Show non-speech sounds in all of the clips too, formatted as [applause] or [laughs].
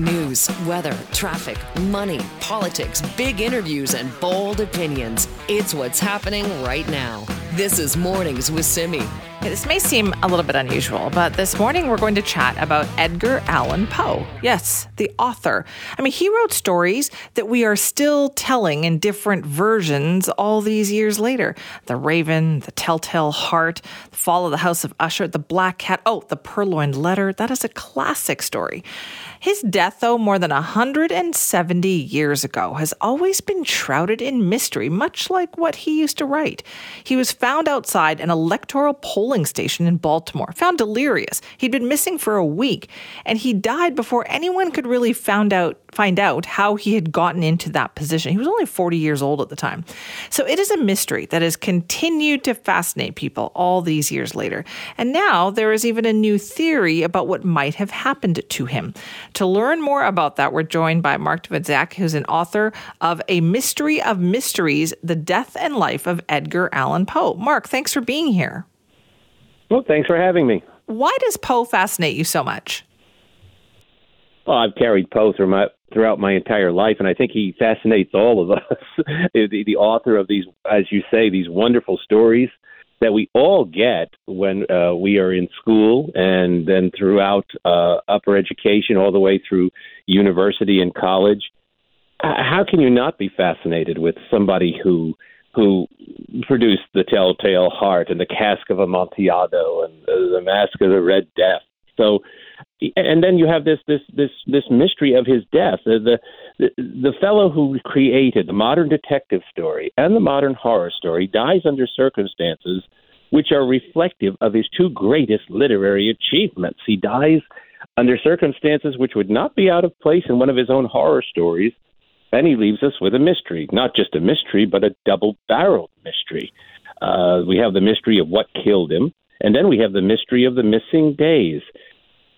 News, weather, traffic, money, politics, big interviews, and bold opinions. It's what's happening right now. This is Mornings with Simi. This may seem a little bit unusual, but this morning we're going to chat about Edgar Allan Poe. Yes, the author. I mean, he wrote stories that we are still telling in different versions all these years later. The Raven, The Telltale Heart, The Fall of the House of Usher, The Black Cat. Oh, The Purloined Letter. That is a classic story. His death, though, more than 170 years ago, has always been shrouded in mystery, much like what he used to write. He was found outside an electoral polling station in Baltimore, found delirious. He'd been missing for a week, and he died before anyone could really found out find out how he had gotten into that position. He was only 40 years old at the time. So it is a mystery that has continued to fascinate people all these years later. And now there is even a new theory about what might have happened to him. To learn more about that, we're joined by Mark Dawidziak, who's an author of A Mystery of Mysteries The Death and Life of Edgar Allan Poe. Mark, thanks for being here. Well, thanks for having me. Why does Poe fascinate you so much? Well, I've carried Poe through my, throughout my entire life, and I think he fascinates all of us. [laughs] the, the author of these, as you say, these wonderful stories that we all get when uh, we are in school and then throughout uh, upper education, all the way through university and college. How can you not be fascinated with somebody who who produced the Telltale Heart and the Cask of Amontillado and the, the Masque of the Red Death? So and then you have this this this this mystery of his death. The, the the fellow who created the modern detective story and the modern horror story dies under circumstances which are reflective of his two greatest literary achievements. He dies under circumstances which would not be out of place in one of his own horror stories, and he leaves us with a mystery, not just a mystery, but a double-barreled mystery. Uh, we have the mystery of what killed him, and then we have the mystery of the missing days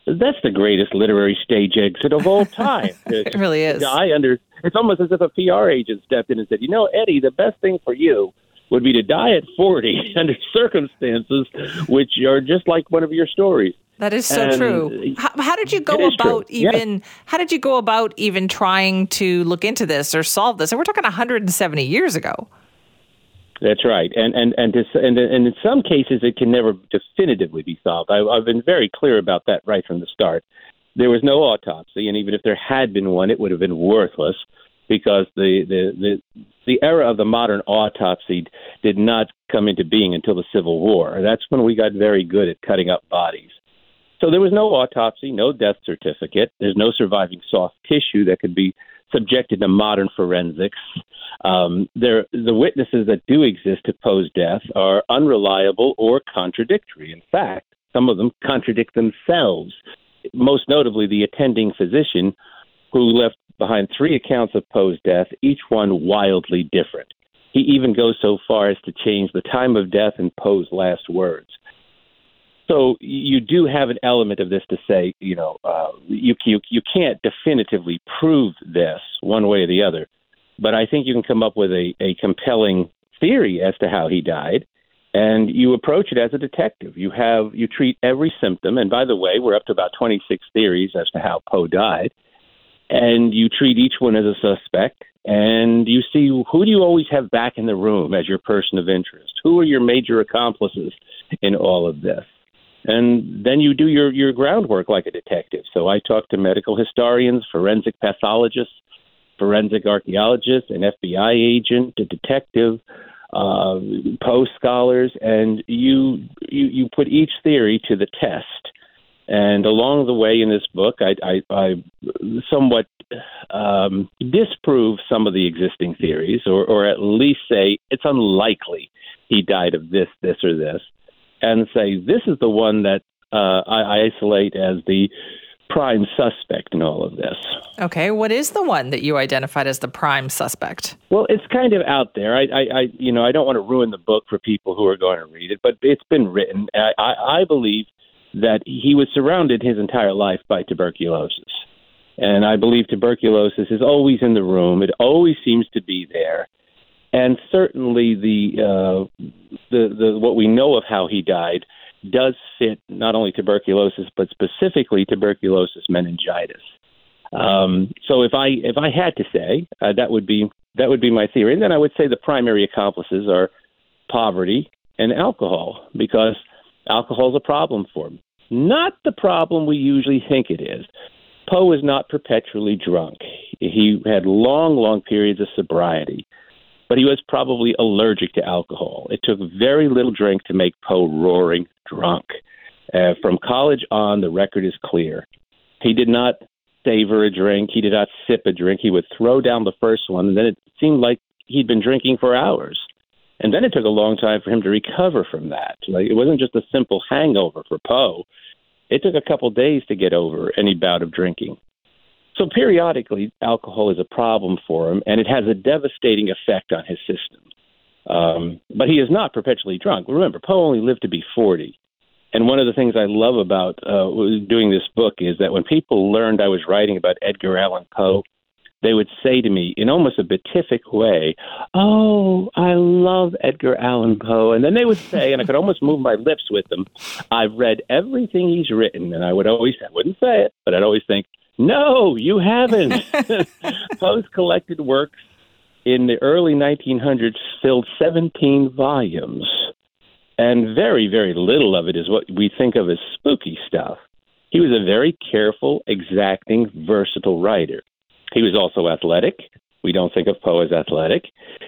that's the greatest literary stage exit of all [laughs] time. it really is. Die under. It's almost as if a PR agent stepped in and said, "You know, Eddie, the best thing for you would be to die at 40 [laughs] under circumstances which are just like one of your stories." That is so and true. How, how, did you go about true. even? Yes. How did you go about even trying to look into this or solve this? And we're talking 170 years ago. That's right, and and and, to, and and in some cases it can never definitively be solved. I, I've been very clear about that right from the start. There was no autopsy, and even if there had been one, it would have been worthless because the the the the era of the modern autopsy did not come into being until the Civil War. That's when we got very good at cutting up bodies. So there was no autopsy, no death certificate. There's no surviving soft tissue that could be subjected to modern forensics. Um, the witnesses that do exist to Poe's death are unreliable or contradictory. In fact, some of them contradict themselves. Most notably, the attending physician, who left behind three accounts of Poe's death, each one wildly different. He even goes so far as to change the time of death and Poe's last words. So you do have an element of this to say, you know, uh, you, you you can't definitively prove this one way or the other, but I think you can come up with a, a compelling theory as to how he died, and you approach it as a detective. You have you treat every symptom, and by the way, we're up to about 26 theories as to how Poe died, and you treat each one as a suspect, and you see who do you always have back in the room as your person of interest. Who are your major accomplices in all of this? And then you do your your groundwork like a detective. So I talk to medical historians, forensic pathologists, forensic archaeologists, an FBI agent, a detective, uh, Poe scholars, and you, you you put each theory to the test. And along the way in this book, I, I, I somewhat um, disprove some of the existing theories, or, or at least say it's unlikely he died of this, this, or this and say, this is the one that uh, I isolate as the prime suspect in all of this. Okay, what is the one that you identified as the prime suspect? Well, it's kind of out there. I, I, I you know, I don't want to ruin the book for people who are going to read it, but it's been written. I, I, I believe that he was surrounded his entire life by tuberculosis. And I believe tuberculosis is always in the room. It always seems to be there. And certainly the uh, the the what we know of how he died does fit not only tuberculosis but specifically tuberculosis meningitis. Um, so if I if I had to say uh, that would be that would be my theory, and then I would say the primary accomplices are poverty and alcohol because alcohol is a problem for him. Not the problem we usually think it is. Poe is not perpetually drunk. He had long, long periods of sobriety, but he was probably allergic to alcohol. It took very little drink to make Poe roaring drunk. Uh, from college on, the record is clear. He did not savor a drink. He did not sip a drink. He would throw down the first one, and then it seemed like he'd been drinking for hours. And then it took a long time for him to recover from that. Like it wasn't just a simple hangover for Poe. It took a couple days to get over any bout of drinking. So periodically, alcohol is a problem for him, and it has a devastating effect on his system. Um, but he is not perpetually drunk. Remember, Poe only lived to be 40. And one of the things I love about uh, doing this book is that when people learned I was writing about Edgar Allan Poe, they would say to me in almost a beatific way, Oh, I love Edgar Allan Poe. And then they would say, and I could almost move my lips with them, I've read everything he's written. And I would always, I wouldn't say it, but I'd always think, No, you haven't. [laughs] Poe's collected works in the early 1900s filled 17 volumes. And very, very little of it is what we think of as spooky stuff. He was a very careful, exacting, versatile writer. He was also athletic. We don't think of Poe as athletic.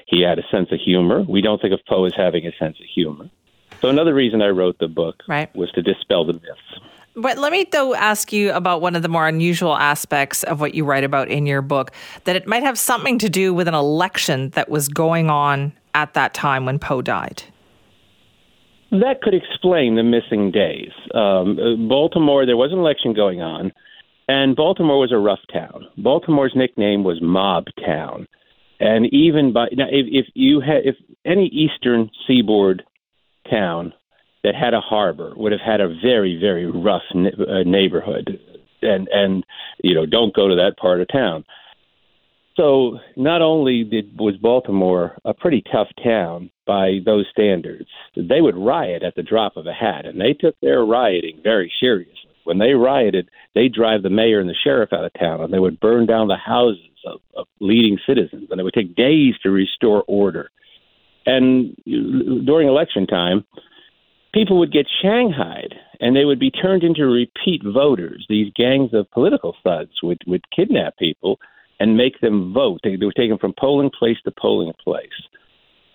He had a sense of humor. We don't think of Poe as having a sense of humor. So another reason I wrote the book right. was to dispel the myths. But let me though ask you about one of the more unusual aspects of what you write about in your book that it might have something to do with an election that was going on at that time when Poe died. That could explain the missing days. Um, Baltimore, there was an election going on, and Baltimore was a rough town. Baltimore's nickname was Mob Town, and even by now, if, if you had, if any Eastern Seaboard town that had a harbor would have had a very, very rough uh, neighborhood, and and you know, don't go to that part of town. So not only did was Baltimore a pretty tough town by those standards, they would riot at the drop of a hat, and they took their rioting very seriously when they rioted, they drive the mayor and the sheriff out of town, and they would burn down the houses of, of leading citizens, and it would take days to restore order. And during election time, people would get shanghaied, and they would be turned into repeat voters. These gangs of political thugs would would kidnap people and make them vote. They, they were taken from polling place to polling place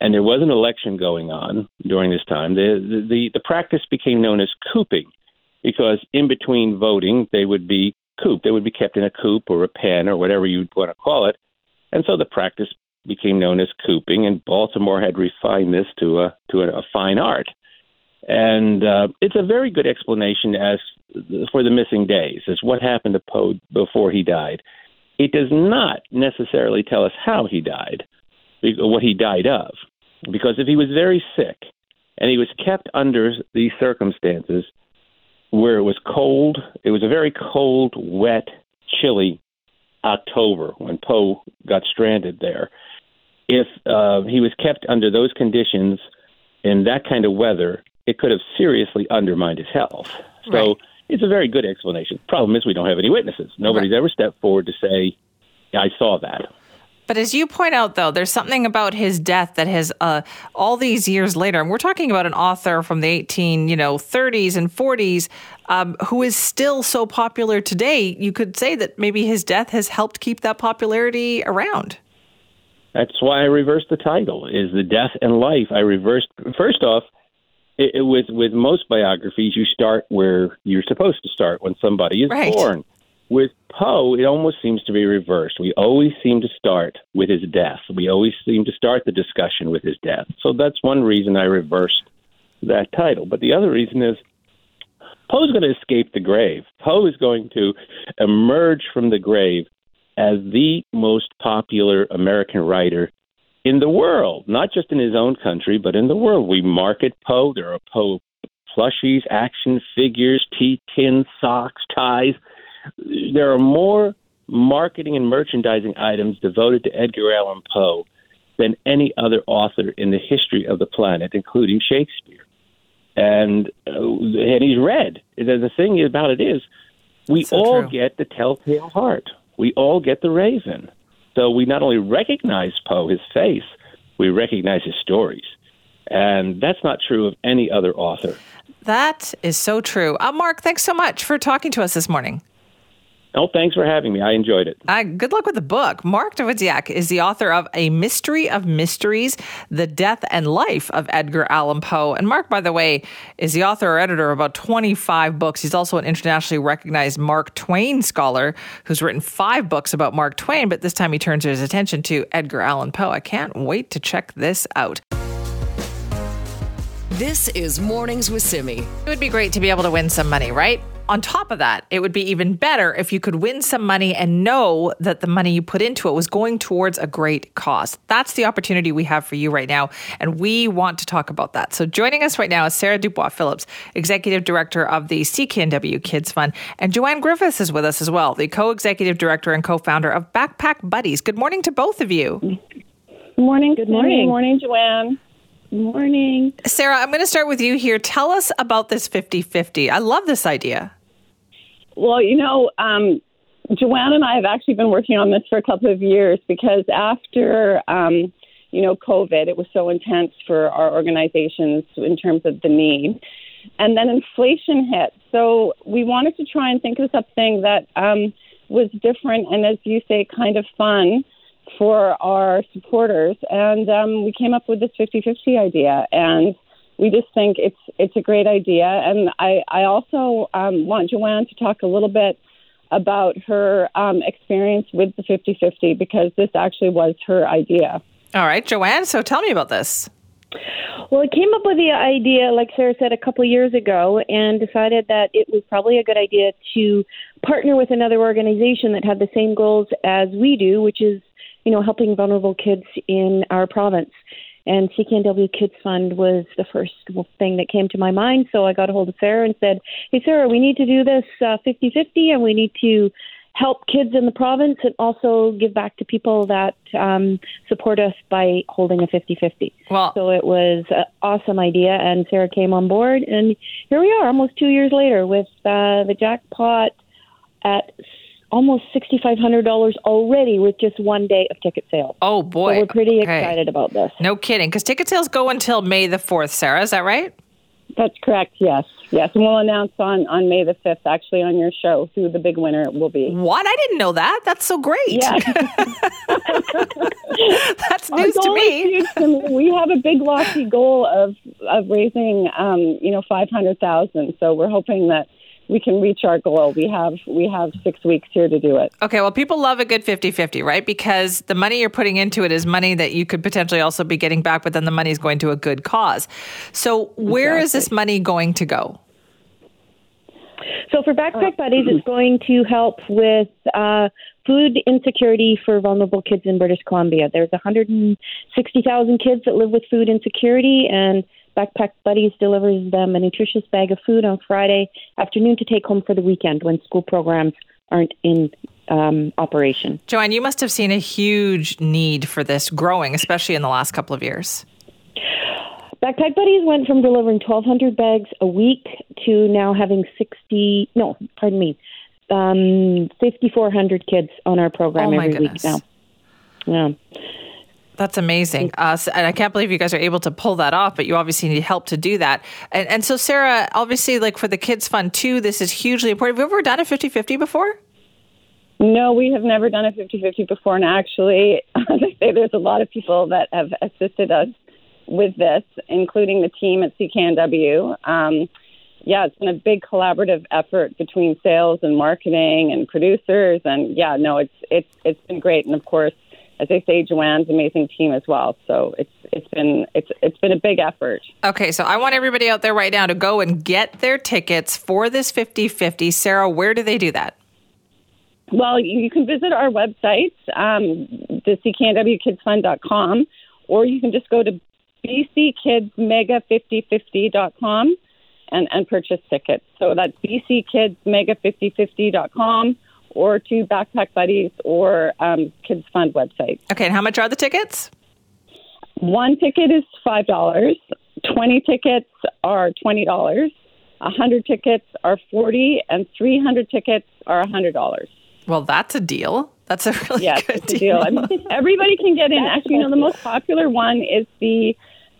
and there was an election going on during this time. The, the the practice became known as cooping, because in between voting, they would be cooped. They would be kept in a coop or a pen or whatever you'd want to call it. And so the practice became known as cooping, and Baltimore had refined this to a to a, a fine art. And uh, it's a very good explanation as for the missing days, as what happened to Poe before he died. It does not necessarily tell us how he died, what he died of, because if he was very sick and he was kept under these circumstances, where it was cold. It was a very cold, wet, chilly October when Poe got stranded there. If uh, he was kept under those conditions in that kind of weather, it could have seriously undermined his health. So right. it's a very good explanation. Problem is, we don't have any witnesses. Nobody's right. ever stepped forward to say, I saw that. But as you point out, though, there's something about his death that has uh, all these years later, and we're talking about an author from the 18, you know, 30s and 40s, um, who is still so popular today. You could say that maybe his death has helped keep that popularity around. That's why I reversed the title. Is the death and life? I reversed. First off, it, it, with with most biographies, you start where you're supposed to start when somebody is right. born. With Poe, it almost seems to be reversed. We always seem to start with his death. We always seem to start the discussion with his death. So that's one reason I reversed that title. But the other reason is Poe's going to escape the grave. Poe is going to emerge from the grave as the most popular American writer in the world, not just in his own country, but in the world. We market Poe. There are Poe plushies, action figures, tea tins, socks, ties. There are more marketing and merchandising items devoted to Edgar Allan Poe than any other author in the history of the planet, including Shakespeare. And uh, and he's read. The thing about it is, we so all true. get the telltale heart. We all get the raven. So we not only recognize Poe, his face, we recognize his stories. And that's not true of any other author. That is so true. Uh, Mark, thanks so much for talking to us this morning. Oh, thanks for having me. I enjoyed it. Uh, good luck with the book. Mark Dawidziak is the author of A Mystery of Mysteries The Death and Life of Edgar Allan Poe. And Mark, by the way, is the author or editor of about 25 books. He's also an internationally recognized Mark Twain scholar who's written five books about Mark Twain, but this time he turns his attention to Edgar Allan Poe. I can't wait to check this out. This is Mornings with Simi. It would be great to be able to win some money, right? On top of that, it would be even better if you could win some money and know that the money you put into it was going towards a great cause. That's the opportunity we have for you right now, and we want to talk about that. So joining us right now is Sara Dubois Phillips, Executive Director of the CKNW Kids Fund, and Joanne Griffiths is with us as well, the Co-Executive Director and Co-Founder of Backpack Buddies. Good morning to both of you. Good morning. Good morning. Good morning, Joanne. Morning. Sara, I'm going to start with you here. Tell us about this 50 50. I love this idea. Well, you know, um, Joanne and I have actually been working on this for a couple of years because after, um, you know, COVID, it was so intense for our organizations in terms of the need. And then inflation hit. So we wanted to try and think of something that um, was different and, as you say, kind of fun for our supporters, and um, we came up with this 50-50 idea, and we just think it's it's a great idea. And I I also um, want Joanne to talk a little bit about her um, experience with the 50-50 because this actually was her idea. All right, Joanne. So tell me about this. Well, I came up with the idea, like Sara said, a couple years ago, and decided that it was probably a good idea to partner with another organization that had the same goals as we do, which is you know, helping vulnerable kids in our province. And CKNW Kids Fund was the first thing that came to my mind. So I got a hold of Sara and said, Hey, Sara, we need to do this fifty uh, fifty, and we need to help kids in the province and also give back to people that um, support us by holding a 50-50. Well, so it was an awesome idea, and Sara came on board, and here we are, almost two years later, with uh, the jackpot at almost $6,500 already with just one day of ticket sales. Oh, boy. So we're pretty okay. excited about this. No kidding. Because ticket sales go until May the 4th, Sara. Is that right? That's correct, yes. Yes, and we'll announce on, on May the 5th, actually, on your show, who the big winner will be. What? I didn't know that. That's so great. Yeah. [laughs] [laughs] That's news to me. to me. We have a big, lofty goal of, of raising, um, you know, 500000 So we're hoping that we can reach our goal. We have we have six weeks here to do it. Okay, well, people love a good 50-50, right? Because the money you're putting into it is money that you could potentially also be getting back, but then the money is going to a good cause. So, where exactly. is this money going to go? So, for Backpack Buddies, it's going to help with uh, food insecurity for vulnerable kids in British Columbia. There's 160,000 kids that live with food insecurity, and Backpack Buddies delivers them a nutritious bag of food on Friday afternoon to take home for the weekend when school programs aren't in um, operation. Joanne, you must have seen a huge need for this growing, especially in the last couple of years. Backpack Buddies went from delivering 1,200 bags a week to now having 60, no, pardon me, um, 5,400 kids on our program oh every goodness. week now. Yeah. That's amazing. Uh, and I can't believe you guys are able to pull that off, but you obviously need help to do that. And, and so, Sara, obviously, like for the Kids Fund too, this is hugely important. Have you ever done a 50 50 before? No, we have never done a 50 50 before. And actually, as [laughs] I say, there's a lot of people that have assisted us with this, including the team at CKNW. Um, yeah, it's been a big collaborative effort between sales and marketing and producers, and yeah, no, it's it's it's been great. And of course, as I say, Joanne's amazing team as well. So it's it's been it's it's been a big effort. Okay, so I want everybody out there right now to go and get their tickets for this 50-50. Sara, where do they do that? Well, you can visit our website, um, the cknwkidsfund.com, or you can just go to bckidsmega5050.com and, and purchase tickets. So that's bckidsmega5050.com or to Backpack Buddies or um, Kids Fund website. Okay, and how much are the tickets? One ticket is $5. 20 tickets are $20. A 100 tickets are 40 and 300 tickets are a $100. Well, that's a deal. That's a really yes, good a deal. I mean, [laughs] everybody can get in. Actually, you know, the most popular one is the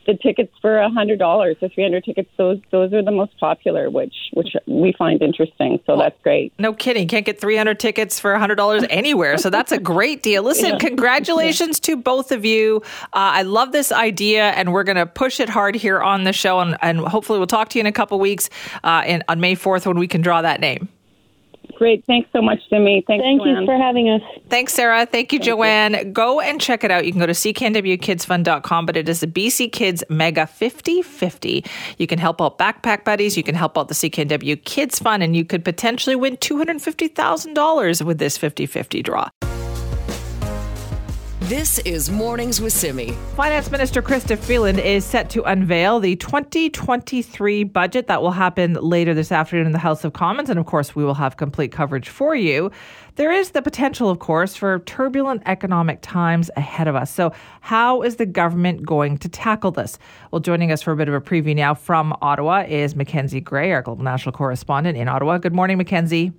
the tickets for a hundred dollars, the three hundred tickets. Those those are the most popular, which which we find interesting. So well, that's great. No kidding, can't get three hundred tickets for a hundred dollars [laughs] anywhere. So that's a great deal. Listen, yeah. congratulations yeah. to both of you. Uh, I love this idea, and we're going to push it hard here on the show, and, and hopefully we'll talk to you in a couple weeks uh, in, on May fourth when we can draw that name. Great. Thanks so much, Simi. Thanks, Thank Joanne. you for having us. Thanks, Sara. Thank you, Thank Joanne. You. Go and check it out. You can go to cknwkidsfund.com, but it is the BC Kids Mega 5050. You can help out Backpack Buddies. You can help out the CKNW Kids Fund, and you could potentially win $250,000 with this 50 50 draw. This is Mornings with Simi. Finance Minister Chrystia Freeland is set to unveil the 2023 budget that will happen later this afternoon in the House of Commons. And of course, we will have complete coverage for you. There is the potential, of course, for turbulent economic times ahead of us. So, how is the government going to tackle this? Well, joining us for a bit of a preview now from Ottawa is Mackenzie Gray, our global national correspondent in Ottawa. Good morning, Mackenzie.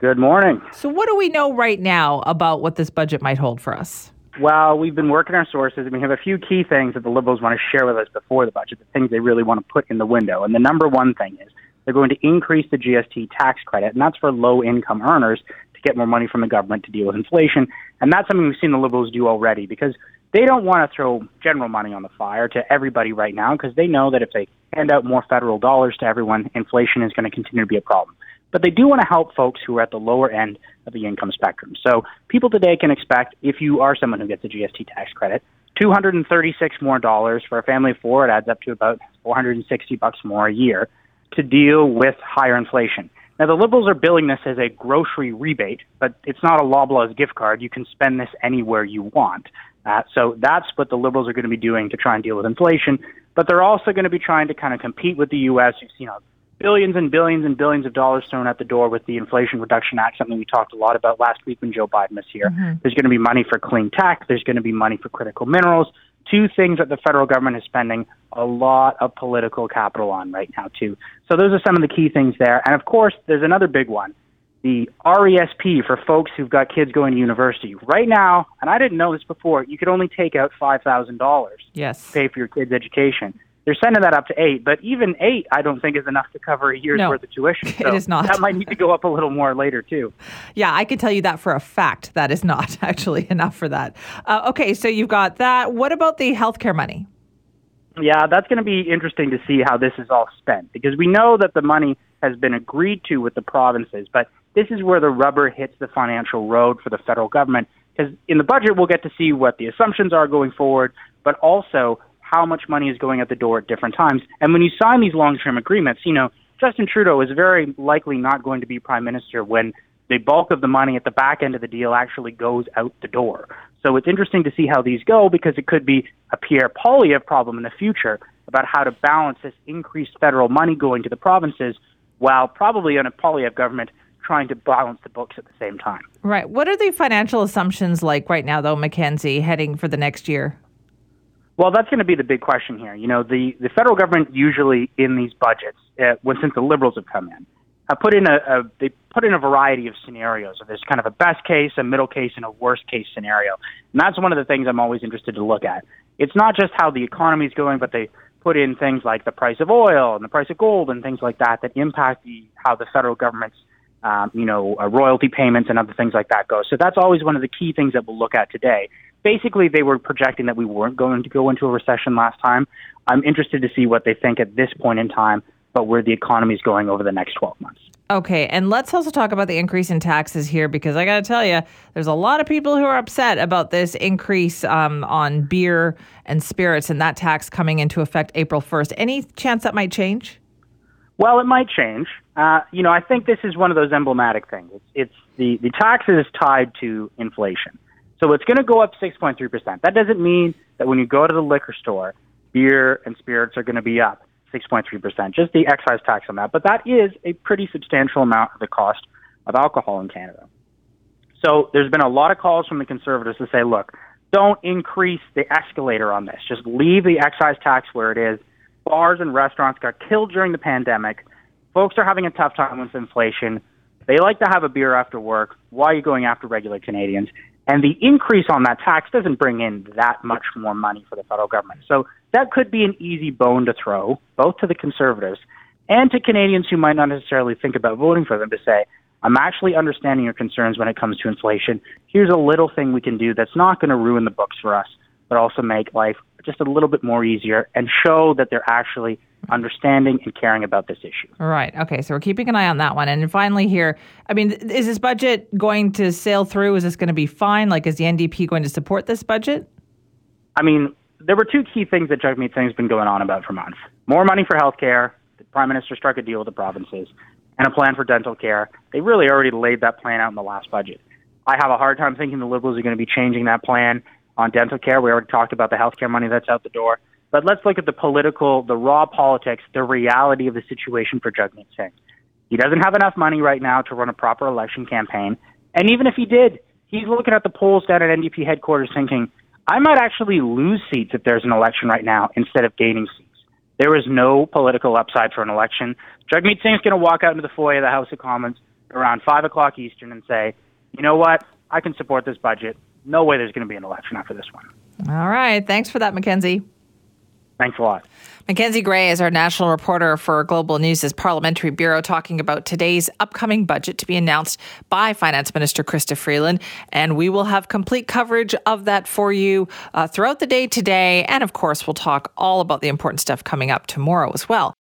Good morning. So, what do we know right now about what this budget might hold for us? Well, we've been working our sources, and we have a few key things that the Liberals want to share with us before the budget, the things they really want to put in the window. And the number one thing is they're going to increase the GST tax credit, and that's for low income earners to get more money from the government to deal with inflation. And that's something we've seen the Liberals do already because they don't want to throw general money on the fire to everybody right now because they know that if they hand out more federal dollars to everyone, inflation is going to continue to be a problem but they do want to help folks who are at the lower end of the income spectrum. So people today can expect, if you are someone who gets a GST tax credit, 236 more dollars for a family of four. It adds up to about 460 bucks more a year to deal with higher inflation. Now, the Liberals are billing this as a grocery rebate, but it's not a Loblaws gift card. You can spend this anywhere you want. Uh, so that's what the Liberals are going to be doing to try and deal with inflation. But they're also going to be trying to kind of compete with the U.S. You've seen a billions and billions and billions of dollars thrown at the door with the Inflation Reduction Act, something we talked a lot about last week when Joe Biden was here. Mm-hmm. There's going to be money for clean tech. There's going to be money for critical minerals. Two things that the federal government is spending a lot of political capital on right now, too. So those are some of the key things there. And of course, there's another big one the RESP for folks who've got kids going to university. Right now, and I didn't know this before, you could only take out $5,000 yes. to pay for your kid's education. They're sending that up to eight, but even eight, I don't think is enough to cover a year's no, worth of tuition. [laughs] So it is not. That might need to go up a little more later too. Yeah, I can tell you that for a fact. That is not [laughs] actually enough for that. Uh, okay, so you've got that. What about the healthcare money? Yeah, that's going to be interesting to see how this is all spent because we know that the money has been agreed to with the provinces, but this is where the rubber hits the financial road for the federal government. Because in the budget, we'll get to see what the assumptions are going forward, but also how much money is going out the door at different times. And when you sign these long term agreements, you know, Justin Trudeau is very likely not going to be prime minister when the bulk of the money at the back end of the deal actually goes out the door. So it's interesting to see how these go because it could be a Pierre Poilievre problem in the future about how to balance this increased federal money going to the provinces while probably on a Poilievre government trying to balance the books at the same time. Right. What are the financial assumptions like right now, though, Mackenzie, heading for the next year? Well, that's going to be the big question here. You know, the, the federal government usually in these budgets, uh, when since the liberals have come in, have put in a, a they put in a variety of scenarios. So there's kind of a best case, a middle case, and a worst case scenario. And that's one of the things I'm always interested to look at. It's not just how the economy is going, but they put in things like the price of oil and the price of gold and things like that that impact the how the federal government's um, you know uh, royalty payments and other things like that go. So that's always one of the key things that we'll look at today basically they were projecting that we weren't going to go into a recession last time. I'm interested to see what they think at this point in time, but where the economy is going over the next 12 months. Okay, and let's also talk about the increase in taxes here because I got to tell you, there's a lot of people who are upset about this increase um, on beer and spirits and that tax coming into effect April 1st. Any chance that might change? Well, it might change. Uh, you know, I think this is one of those emblematic things. It's, it's the, the tax is tied to inflation. So it's going to go up 6.3%. That doesn't mean that when you go to the liquor store, beer and spirits are going to be up 6.3%, just the excise tax on that. But that is a pretty substantial amount of the cost of alcohol in Canada. So there's been a lot of calls from the Conservatives to say, look, don't increase the escalator on this. Just leave the excise tax where it is. Bars and restaurants got killed during the pandemic. Folks are having a tough time with inflation. They like to have a beer after work. Why are you going after regular Canadians? And the increase on that tax doesn't bring in that much more money for the federal government. So that could be an easy bone to throw, both to the Conservatives and to Canadians who might not necessarily think about voting for them to say, I'm actually understanding your concerns when it comes to inflation. Here's a little thing we can do that's not going to ruin the books for us, but also make life just a little bit more easier and show that they're actually understanding and caring about this issue. Right. Okay. So we're keeping an eye on that one. And finally, here, I mean, is this budget going to sail through? Is this going to be fine? Like, is the NDP going to support this budget? I mean, there were two key things that Jagmeet Singh's been going on about for months more money for health care. The Prime Minister struck a deal with the provinces and a plan for dental care. They really already laid that plan out in the last budget. I have a hard time thinking the Liberals are going to be changing that plan on dental care. We already talked about the health care money that's out the door. But let's look at the political, the raw politics, the reality of the situation for Jagmeet Singh. He doesn't have enough money right now to run a proper election campaign. And even if he did, he's looking at the polls down at NDP headquarters thinking, I might actually lose seats if there's an election right now instead of gaining seats. There is no political upside for an election. Jagmeet Singh's going to walk out into the foyer of the House of Commons around 5 o'clock Eastern and say, you know what? I can support this budget. No way there's going to be an election after this one. All right. Thanks for that, Mackenzie. Thanks a lot. Mackenzie Gray is our national reporter for Global News' Parliamentary Bureau, talking about today's upcoming budget to be announced by Finance Minister Chrystia Freeland. And we will have complete coverage of that for you uh, throughout the day today. And of course, we'll talk all about the important stuff coming up tomorrow as well.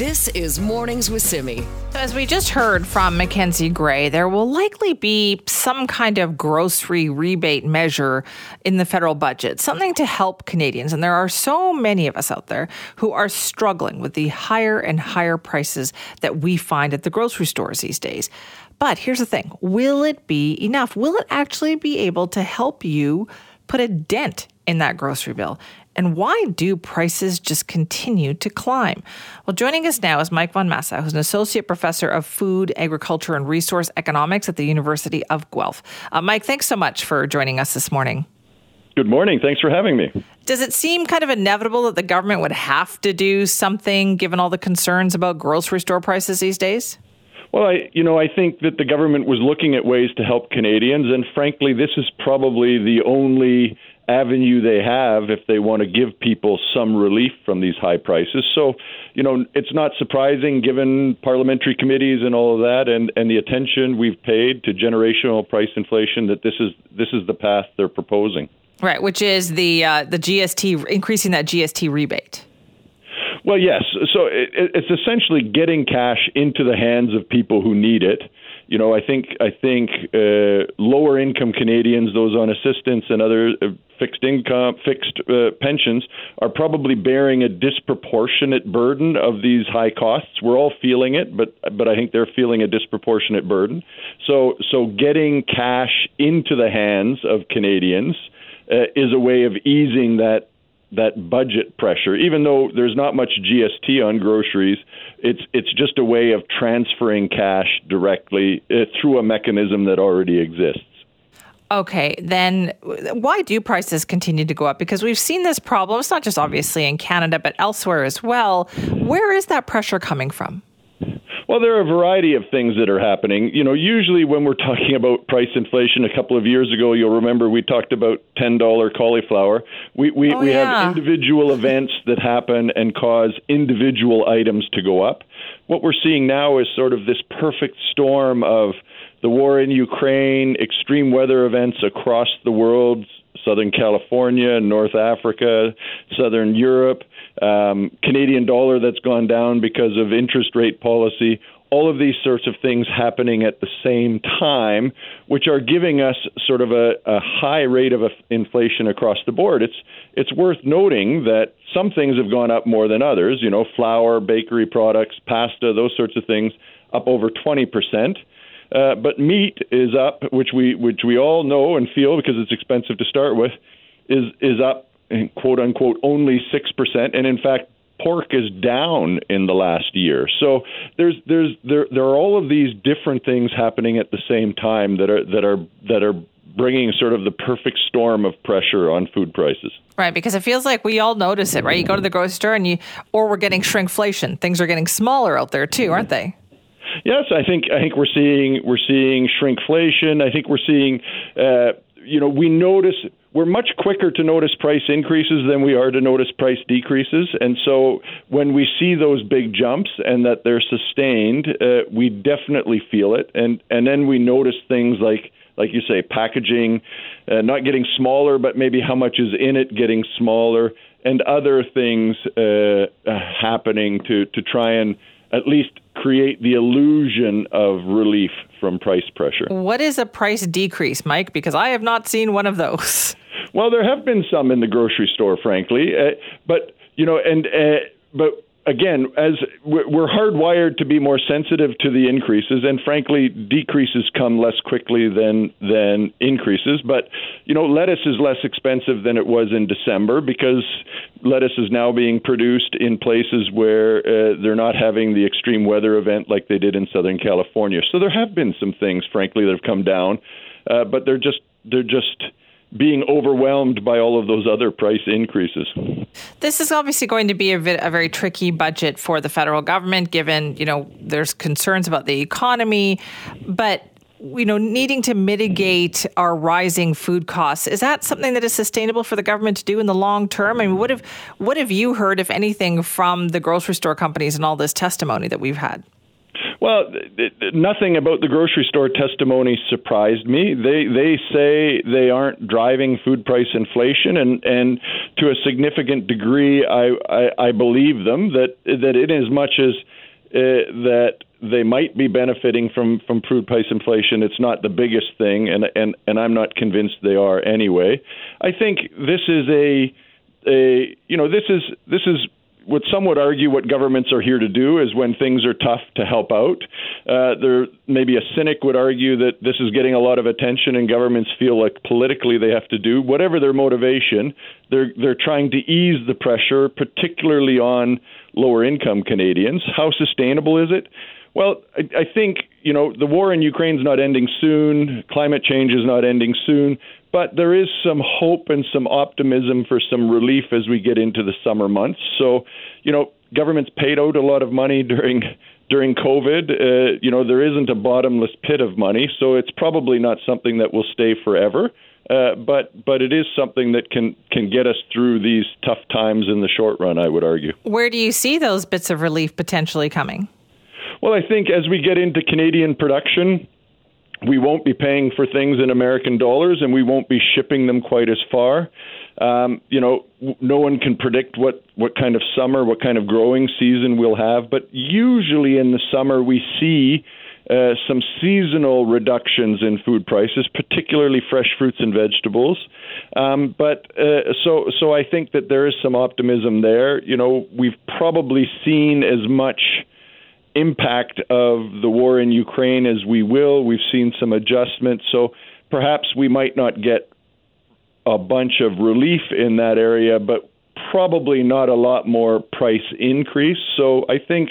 This is Mornings with Simi. As we just heard from Mackenzie Gray, there will likely be some kind of grocery rebate measure in the federal budget, something to help Canadians. And there are so many of us out there who are struggling with the higher and higher prices that we find at the grocery stores these days. But here's the thing will it be enough? Will it actually be able to help you put a dent in that grocery bill? And why do prices just continue to climb? Well, joining us now is Mike von Massow, who's an associate professor of food, agriculture, and resource economics at the University of Guelph. Uh, Mike, thanks so much for joining us this morning. Good morning. Thanks for having me. Does it seem kind of inevitable that the government would have to do something given all the concerns about grocery store prices these days? Well, I, you know, I think that the government was looking at ways to help Canadians, and frankly, this is probably the only avenue they have if they want to give people some relief from these high prices. So, you know, it's not surprising given parliamentary committees and all of that and, and the attention we've paid to generational price inflation that this is this is the path they're proposing. Right, which is the uh, the GST increasing that GST rebate. Well, yes. So it, it's essentially getting cash into the hands of people who need it you know, I think I think uh, lower income Canadians, those on assistance and other uh, fixed income, fixed uh, pensions, are probably bearing a disproportionate burden of these high costs. We're all feeling it, but but I think they're feeling a disproportionate burden. So so getting cash into the hands of Canadians uh, is a way of easing that that budget pressure. Even though there's not much GST on groceries, it's it's just a way of transferring cash directly uh, through a mechanism that already exists. Okay, then why do prices continue to go up? Because we've seen this problem. It's not just obviously in Canada, but elsewhere as well. Where is that pressure coming from? Well, there are a variety of things that are happening. You know, usually when we're talking about price inflation, a couple of years ago, you'll remember we talked about ten dollar cauliflower. We we, oh, we yeah. have individual [laughs] events that happen and cause individual items to go up. What we're seeing now is sort of this perfect storm of the war in Ukraine, extreme weather events across the world, Southern California, North Africa, Southern Europe, um, Canadian dollar that's gone down because of interest rate policy all of these sorts of things happening at the same time, which are giving us sort of a, a high rate of inflation across the board. It's it's worth noting that some things have gone up more than others. You know, flour, bakery products, pasta, those sorts of things up over twenty percent. Uh, but meat is up, which we which we all know and feel because it's expensive to start with, is is up quote unquote only six percent, and in fact pork is down in the last year. So there's there's there there are all of these different things happening at the same time that are that are that are bringing sort of the perfect storm of pressure on food prices. Right, because it feels like we all notice it, right? You go to the grocery store and you or we're getting shrinkflation. Things are getting smaller out there too, aren't they? Yes, I think I think we're seeing we're seeing shrinkflation. I think we're seeing uh, you know we notice we're much quicker to notice price increases than we are to notice price decreases. And so when we see those big jumps and that they're sustained, uh, we definitely feel it. And and then we notice things like like you say, packaging uh, not getting smaller, but maybe how much is in it getting smaller, and other things uh, happening to to try and at least create the illusion of relief from price pressure. What is a price decrease, Mike? Because I have not seen one of those. [laughs] Well, there have been some in the grocery store, frankly, uh, but you know, and uh, but again, as we're hardwired to be more sensitive to the increases, and frankly, decreases come less quickly than than increases. But you know, lettuce is less expensive than it was in December because lettuce is now being produced in places where uh, they're not having the extreme weather event like they did in Southern California. So there have been some things, frankly, that have come down, uh, but they're just they're just being overwhelmed by all of those other price increases. This is obviously going to be a, bit, a, very tricky budget for the federal government, given you know there's concerns about the economy, but you know needing to mitigate our rising food costs is that something that is sustainable for the government to do in the long term? I mean, what have what have you heard, if anything, from the grocery store companies and all this testimony that we've had? Well, nothing about the grocery store testimony surprised me. They they say they aren't driving food price inflation, and and to a significant degree, I I, I believe them that that in as much as uh, that they might be benefiting from from food price inflation. It's not the biggest thing, and and and I'm not convinced they are anyway. I think this is a a you know this is this is what some would argue what governments are here to do is when things are tough to help out. Uh, there maybe a cynic would argue that this is getting a lot of attention and governments feel like politically they have to do whatever their motivation. They're they're trying to ease the pressure, particularly on lower income Canadians. How sustainable is it? Well, I, I think you know the war in Ukraine is not ending soon. Climate change is not ending soon. But there is some hope and some optimism for some relief as we get into the summer months. So, you know, governments paid out a lot of money during during COVID. Uh, you know, there isn't a bottomless pit of money, so it's probably not something that will stay forever. Uh, but but it is something that can can get us through these tough times in the short run. I would argue. Where do you see those bits of relief potentially coming? Well, I think as we get into Canadian production, we won't be paying for things in American dollars and we won't be shipping them quite as far. Um, you know, no one can predict what, what kind of summer, what kind of growing season we'll have, but usually in the summer we see uh, some seasonal reductions in food prices, particularly fresh fruits and vegetables. Um, but uh, so, so I think that there is some optimism there. You know, we've probably seen as much impact of the war in Ukraine as we will. We've seen some adjustments, so perhaps we might not get a bunch of relief in that area, but probably not a lot more price increase. So I think.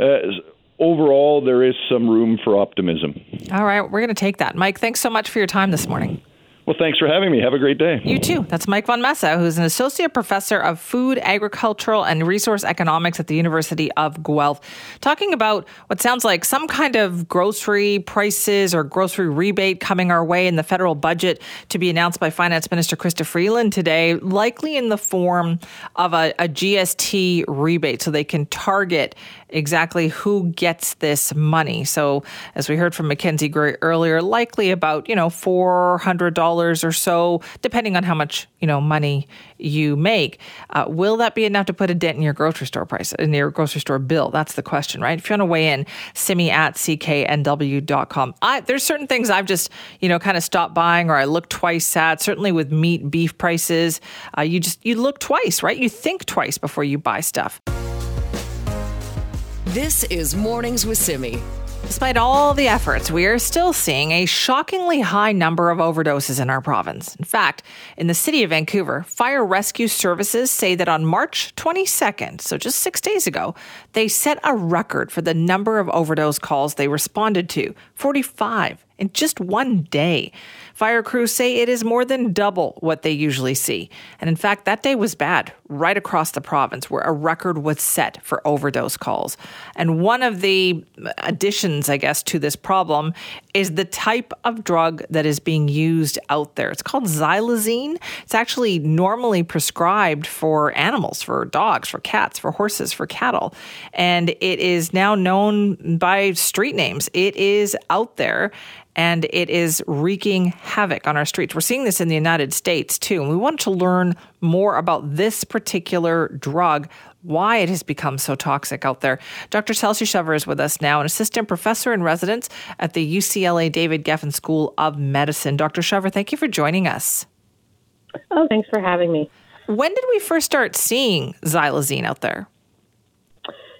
Uh, overall, there is some room for optimism. All right, we're going to take that. Mike, thanks so much for your time this morning. Well, thanks for having me. Have a great day. You too. That's Mike von Massow, who's an associate professor of food, agricultural, and resource economics at the University of Guelph, talking about what sounds like some kind of grocery prices or grocery rebate coming our way in the federal budget to be announced by Finance Minister Chrystia Freeland today, likely in the form of a, a GST rebate so they can target exactly who gets this money. So, as we heard from Mackenzie Gray earlier, likely about, you know, $400 or so, depending on how much, you know, money you make. Uh, will that be enough to put a dent in your grocery store price, in your grocery store bill? That's the question, right? If you want to weigh in, simi at cknw.com. I, there's certain things I've just, you know, kind of stopped buying or I look twice at, certainly with meat, beef prices. Uh, you just, you look twice, right? You think twice before you buy stuff. This is Mornings with Simi. Despite all the efforts, we are still seeing a shockingly high number of overdoses in our province. In fact, in the city of Vancouver, fire rescue services say that on March 22nd, so just six days ago, they set a record for the number of overdose calls they responded to 45 in just one day. Fire crews say it is more than double what they usually see. And in fact, that day was bad right across the province where a record was set for overdose calls. And one of the additions, I guess, to this problem is the type of drug that is being used out there. It's called xylazine. It's actually normally prescribed for animals, for dogs, for cats, for horses, for cattle. And it is now known by street names. It is out there and it is wreaking havoc on our streets. We're seeing this in the United States too. And we want to learn more about this particular drug, why it has become so toxic out there. Dr. Chelsea Shover is with us now, an assistant professor in residence at the UCLA David Geffen School of Medicine. Dr. Shover, thank you for joining us. Oh, thanks for having me. When did we first start seeing xylazine out there?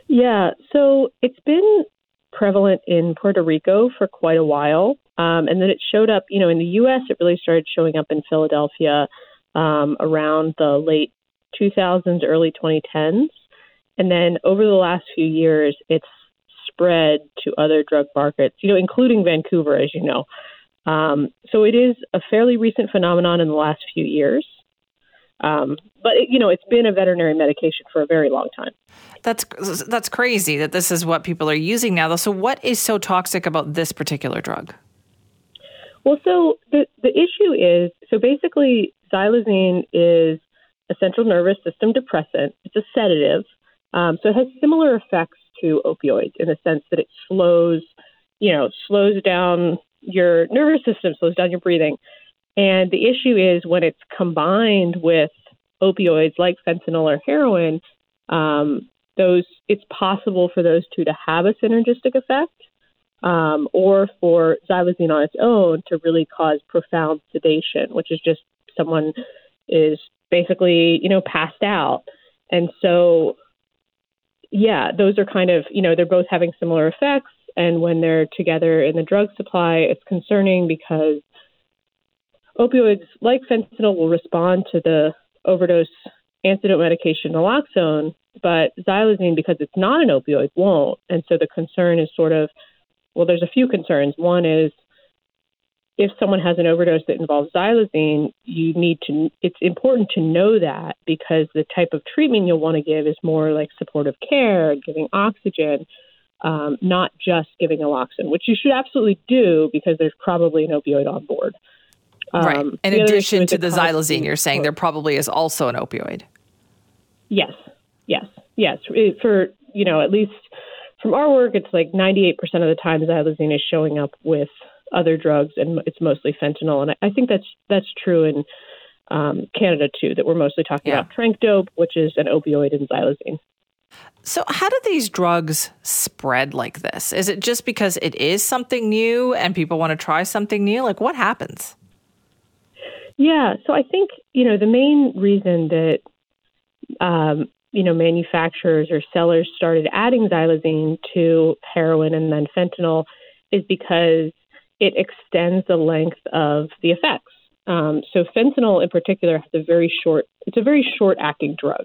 Yeah, so it's been prevalent in Puerto Rico for quite a while. Um, and then it showed up, you know, in the U.S., it really started showing up in Philadelphia um, around the late 2000s, early 2010s. And then over the last few years, it's spread to other drug markets, you know, including Vancouver, as you know. Um, so it is a fairly recent phenomenon in the last few years. Um, but it, you know, it's been a veterinary medication for a very long time. That's that's crazy that this is what people are using now. Though, so what is so toxic about this particular drug? Well, so the the issue is so basically, xylazine is a central nervous system depressant. It's a sedative, um, so it has similar effects to opioids in the sense that it slows, you know, slows down your nervous system, slows down your breathing. And the issue is when it's combined with opioids like fentanyl or heroin, um, those it's possible for those two to have a synergistic effect um, or for xylazine on its own to really cause profound sedation, which is just someone is basically, you know, passed out. And so, yeah, those are kind of, you know, they're both having similar effects. And when they're together in the drug supply, it's concerning because opioids like fentanyl will respond to the overdose antidote medication naloxone, but xylazine, because it's not an opioid, won't. And so the concern is sort of well, there's a few concerns. One is if someone has an overdose that involves xylazine, you need to. It's important to know that because the type of treatment you'll want to give is more like supportive care, giving oxygen, um, not just giving naloxone, which you should absolutely do because there's probably an opioid on board. Um, right. In addition to the xylazine, you're saying there probably is also an opioid. Yes. Yes. Yes. For you know, at least from our work, it's like 98% of the time xylazine is showing up with other drugs, and it's mostly fentanyl. And I, think that's that's true in um, Canada too. That we're mostly talking yeah. about tranq dope, which is an opioid, and xylazine. So, how do these drugs spread like this? Is it just because it is something new and people want to try something new? Like, what happens? Yeah, so I think you know the main reason that um, you know, manufacturers or sellers started adding xylazine to heroin and then fentanyl is because it extends the length of the effects. Um, so fentanyl in particular has a very short, it's a very short acting drug.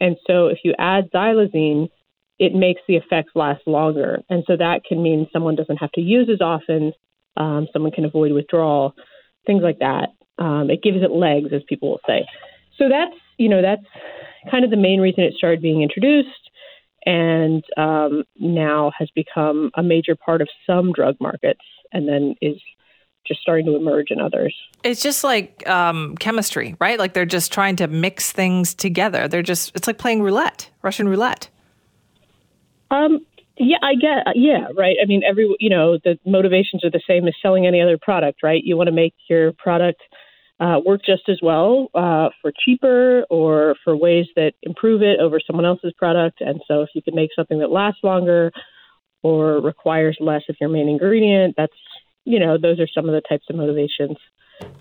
And so if you add xylazine, it makes the effects last longer. And so that can mean someone doesn't have to use as often, um, someone can avoid withdrawal, things like that. Um, it gives it legs, as people will say. So that's, you know, that's kind of the main reason it started being introduced and um, now has become a major part of some drug markets and then is just starting to emerge in others. It's just like um, chemistry, right? Like they're just trying to mix things together. They're just, it's like playing roulette, Russian roulette. Um, yeah, I get. Yeah, right. I mean, every you know, the motivations are the same as selling any other product, right? You want to make your product uh, work just as well uh, for cheaper or for ways that improve it over someone else's product. And so, if you can make something that lasts longer or requires less of your main ingredient, that's you know, those are some of the types of motivations.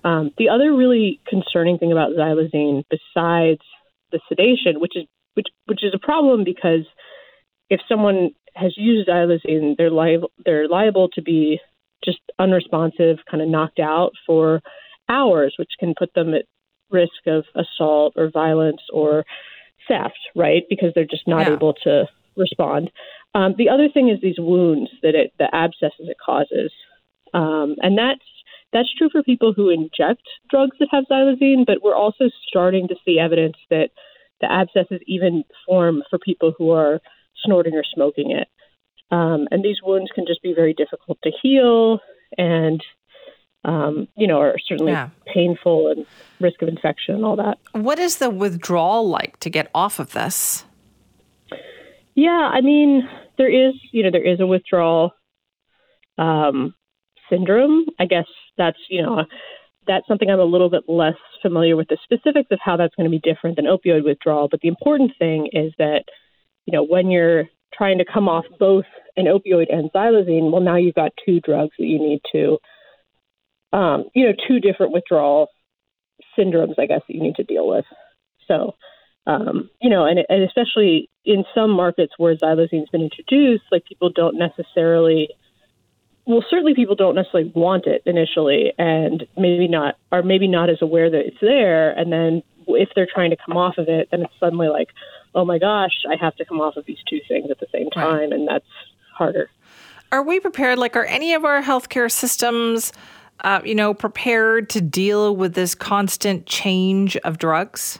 Um, the other really concerning thing about xylazine, besides the sedation, which is which which is a problem because if someone has used xylazine, they're liable they're liable to be just unresponsive, kind of knocked out for hours, which can put them at risk of assault or violence or theft, right? Because they're just not yeah. able to respond. Um, the other thing is these wounds that it, the abscesses it causes, um, and that's that's true for people who inject drugs that have xylazine. But we're also starting to see evidence that the abscesses even form for people who are snorting or smoking it. Um, and these wounds can just be very difficult to heal and, um, you know, are certainly yeah. painful and risk of infection and all that. What is the withdrawal like to get off of this? Yeah, I mean, there is, you know, there is a withdrawal um, syndrome. I guess that's, you know, that's something I'm a little bit less familiar with the specifics of how that's going to be different than opioid withdrawal. But the important thing is that you know, when you're trying to come off both an opioid and xylazine, well, now you've got two drugs that you need to, um, you know, two different withdrawal syndromes, I guess, that you need to deal with. So, um, you know, and, and especially in some markets where xylazine's been introduced, like people don't necessarily, well, certainly people don't necessarily want it initially, and maybe not, are maybe not as aware that it's there, and then if they're trying to come off of it, then it's suddenly like, oh my gosh, I have to come off of these two things at the same time, and that's harder. Are we prepared? Like, are any of our healthcare systems, uh, you know, prepared to deal with this constant change of drugs?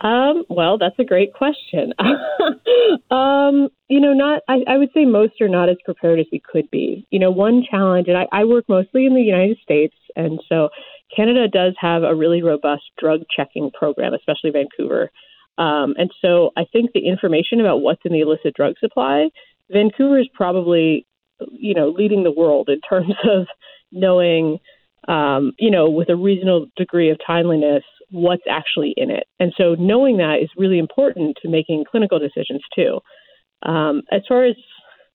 Um, well, that's a great question. [laughs] um, you know, not I, I, would say most are not as prepared as we could be. You know, one challenge, and I, I work mostly in the United States, and so Canada does have a really robust drug checking program, especially Vancouver. Um, and so I think the information about what's in the illicit drug supply, Vancouver is probably, you know, leading the world in terms [laughs] of knowing, um, you know, with a reasonable degree of timeliness, what's actually in it. And so knowing that is really important to making clinical decisions too. Um, as far as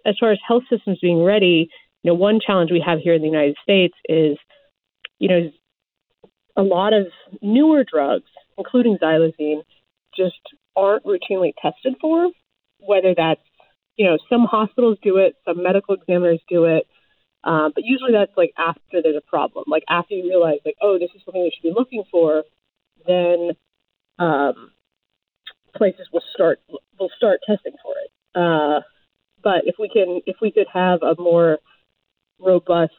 as far as health systems being ready, you know, one challenge we have here in the United States is, you know, a lot of newer drugs, including xylazine, just aren't routinely tested for. Whether that's, you know, some hospitals do it, some medical examiners do it, uh, but usually that's like after there's a problem. Like after you realize, like, oh, this is something we should be looking for, then um, places will start will start testing for it. Uh, but if we can, if we could have a more robust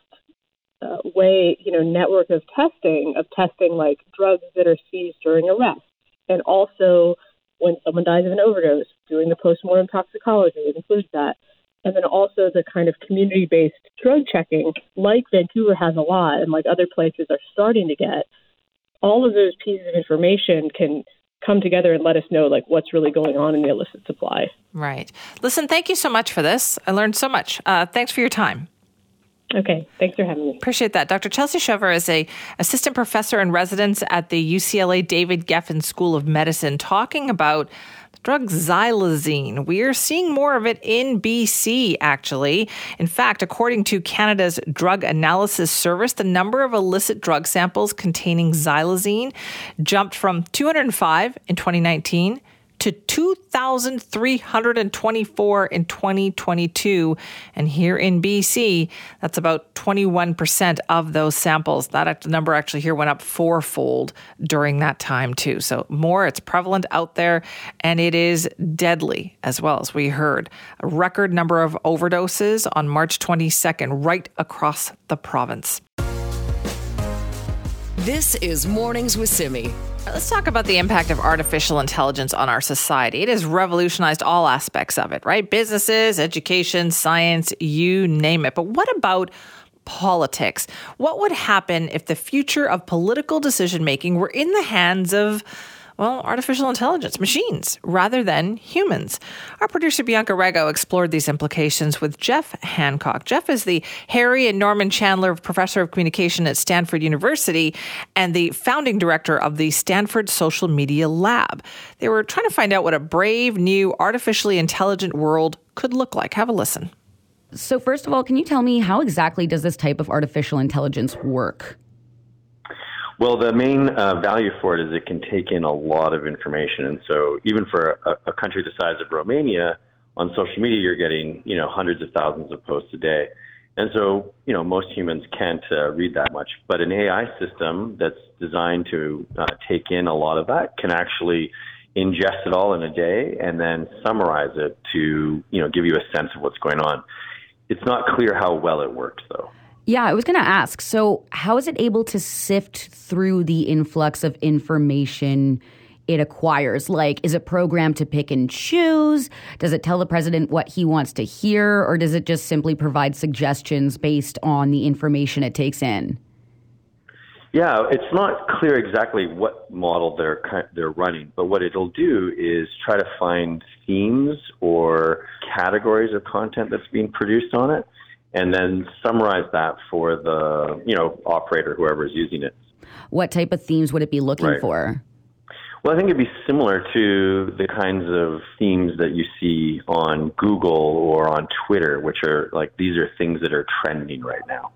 uh, way, you know, network of testing of testing like drugs that are seized during arrest and also when someone dies of an overdose, doing the postmortem toxicology includes that. And then also the kind of community based drug checking, like Vancouver has a lot and like other places are starting to get. All of those pieces of information can come together and let us know like what's really going on in the illicit supply. Right. Listen, thank you so much for this. I learned so much. Uh, thanks for your time. Okay, thanks for having me. Appreciate that. Dr. Chelsea Shover is a assistant professor in residence at the UCLA David Geffen School of Medicine talking about the drug xylazine. We are seeing more of it in BC, actually. In fact, according to Canada's Drug Analysis Service, the number of illicit drug samples containing xylazine jumped from 205 in 2019 to 2,324 in 2022. And here in BC, that's about 21% of those samples. That number actually here went up fourfold during that time, too. So more, it's prevalent out there, and it is deadly as well, as we heard. A record number of overdoses on March 22nd, right across the province. This is Mornings with Simi. Let's talk about the impact of artificial intelligence on our society. It has revolutionized all aspects of it, right? Businesses, education, science, you name it. But what about politics? What would happen if the future of political decision making were in the hands of Well, artificial intelligence, machines, rather than humans. Our producer Bianca Rego explored these implications with Jeff Hancock. Jeff is the Harry and Norman Chandler Professor of Communication at Stanford University and the founding director of the Stanford Social Media Lab. They were trying to find out what a brave, new, artificially intelligent world could look like. Have a listen. So, first of all, can you tell me how exactly does this type of artificial intelligence work? Well, the main uh, value for it is it can take in a lot of information, and so even for a, a country the size of Romania, on social media you're getting you know hundreds of thousands of posts a day, and so you know most humans can't uh, read that much. But an AI system that's designed to uh, take in a lot of that can actually ingest it all in a day and then summarize it to you know give you a sense of what's going on. It's not clear how well it works, though. Yeah, I was going to ask. So, how is it able to sift through the influx of information it acquires? Like, is it programmed to pick and choose? Does it tell the president what he wants to hear? Or does it just simply provide suggestions based on the information it takes in? Yeah, it's not clear exactly what model they're they're running, but what it'll do is try to find themes or categories of content that's being produced on it, and then summarize that for the you know operator whoever is using it. What type of themes would it be looking right. for? Well, I think it'd be similar to the kinds of themes that you see on Google or on Twitter, which are like these are things that are trending right now.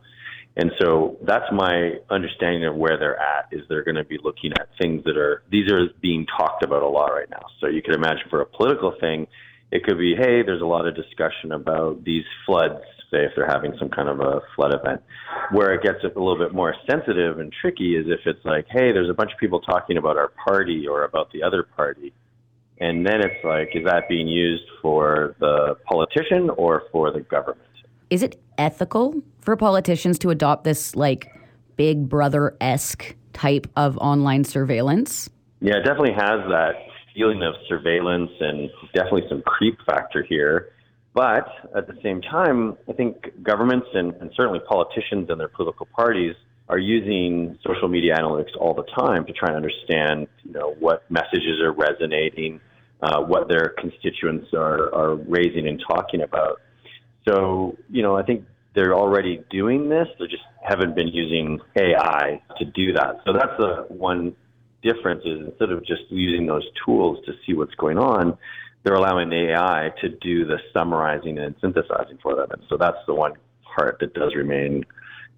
And so that's my understanding of where they're at is they're going to be looking at things that are these are being talked about a lot right now. So you could imagine for a political thing, it could be, hey, there's a lot of discussion about these floods, say if they're having some kind of a flood event. Where it gets a little bit more sensitive and tricky is if it's like, hey, there's a bunch of people talking about our party or about the other party. And then it's like, is that being used for the politician or for the government? Is it ethical for politicians to adopt this like big brother esque type of online surveillance? Yeah, it definitely has that feeling of surveillance and definitely some creep factor here. But at the same time, I think governments and, and certainly politicians and their political parties are using social media analytics all the time to try and understand, you know, what messages are resonating, uh, what their constituents are, are raising and talking about. So, you know, I think they're already doing this. They just haven't been using AI to do that. So that's the one difference is instead of just using those tools to see what's going on, they're allowing the AI to do the summarizing and synthesizing for them. And so that's the one part that does remain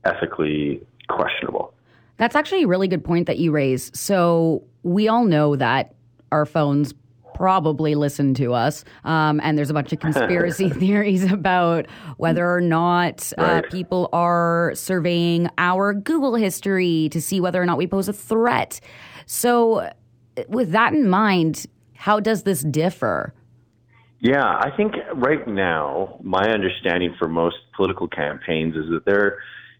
ethically questionable. That's actually a really good point that you raise. So we all know that our phones probably listen to us. Um, and there's a bunch of conspiracy [laughs] theories about whether or not uh, right. people are surveying our Google history to see whether or not we pose a threat. So, with that in mind, how does this differ? Yeah, I think right now, my understanding for most political campaigns is that they're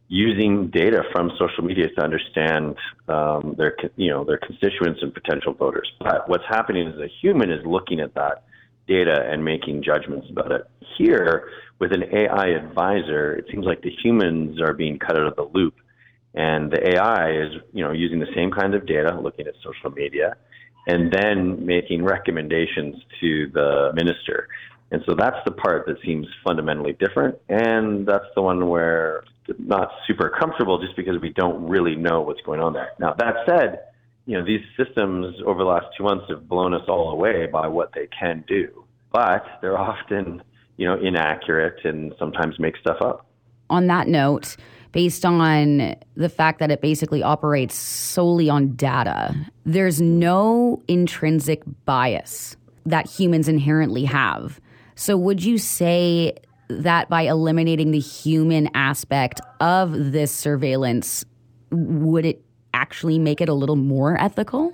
using data from social media to understand um, their you know their constituents and potential voters. But what's happening is a human is looking at that data and making judgments about it. Here, with an AI advisor, it seems like the humans are being cut out of the loop, and the AI is you know using the same kinds of data, looking at social media, and then making recommendations to the minister. And so that's the part that seems fundamentally different. And that's the one where not super comfortable just because we don't really know what's going on there. Now, that said, you know, these systems over the last two months have blown us all away by what they can do, but they're often, you know, inaccurate and sometimes make stuff up. On that note, based on the fact that it basically operates solely on data, there's no intrinsic bias that humans inherently have. So, would you say that by eliminating the human aspect of this surveillance, would it actually make it a little more ethical?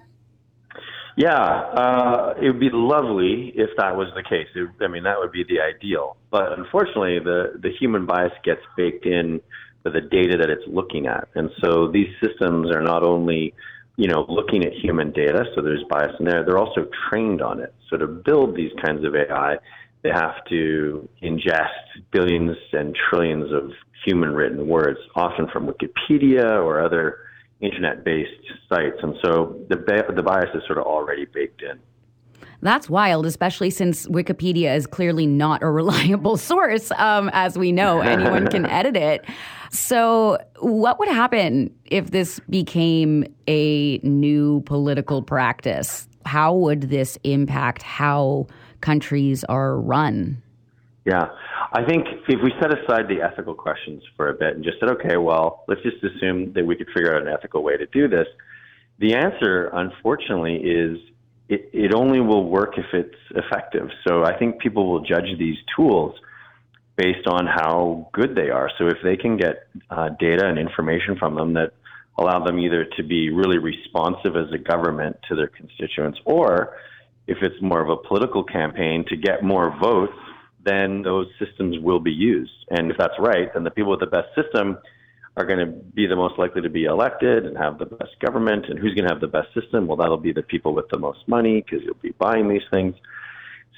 Yeah, uh, it would be lovely if that was the case. It, I mean, that would be the ideal. But unfortunately, the, the human bias gets baked in the data that it's looking at. And so these systems are not only, you know, looking at human data, so there's bias in there, they're also trained on it. So to build these kinds of AI, they have to ingest billions and trillions of human written words, often from Wikipedia or other internet-based sites, and so the the bias is sort of already baked in. That's wild, especially since Wikipedia is clearly not a [laughs] reliable source. Um, as we know, anyone can [laughs] edit it. So, what would happen if this became a new political practice? How would this impact how countries are run? Yeah. I think if we set aside the ethical questions for a bit and just said, okay, well, let's just assume that we could figure out an ethical way to do this, the answer, unfortunately, is it, it only will work if it's effective. So I think people will judge these tools based on how good they are. So if they can get uh, data and information from them that allow them either to be really responsive as a government to their constituents, or if it's more of a political campaign to get more votes, then those systems will be used. And if that's right, then the people with the best system are going to be the most likely to be elected and have the best government. And who's going to have the best system? Well, that'll be the people with the most money because you'll be buying these things.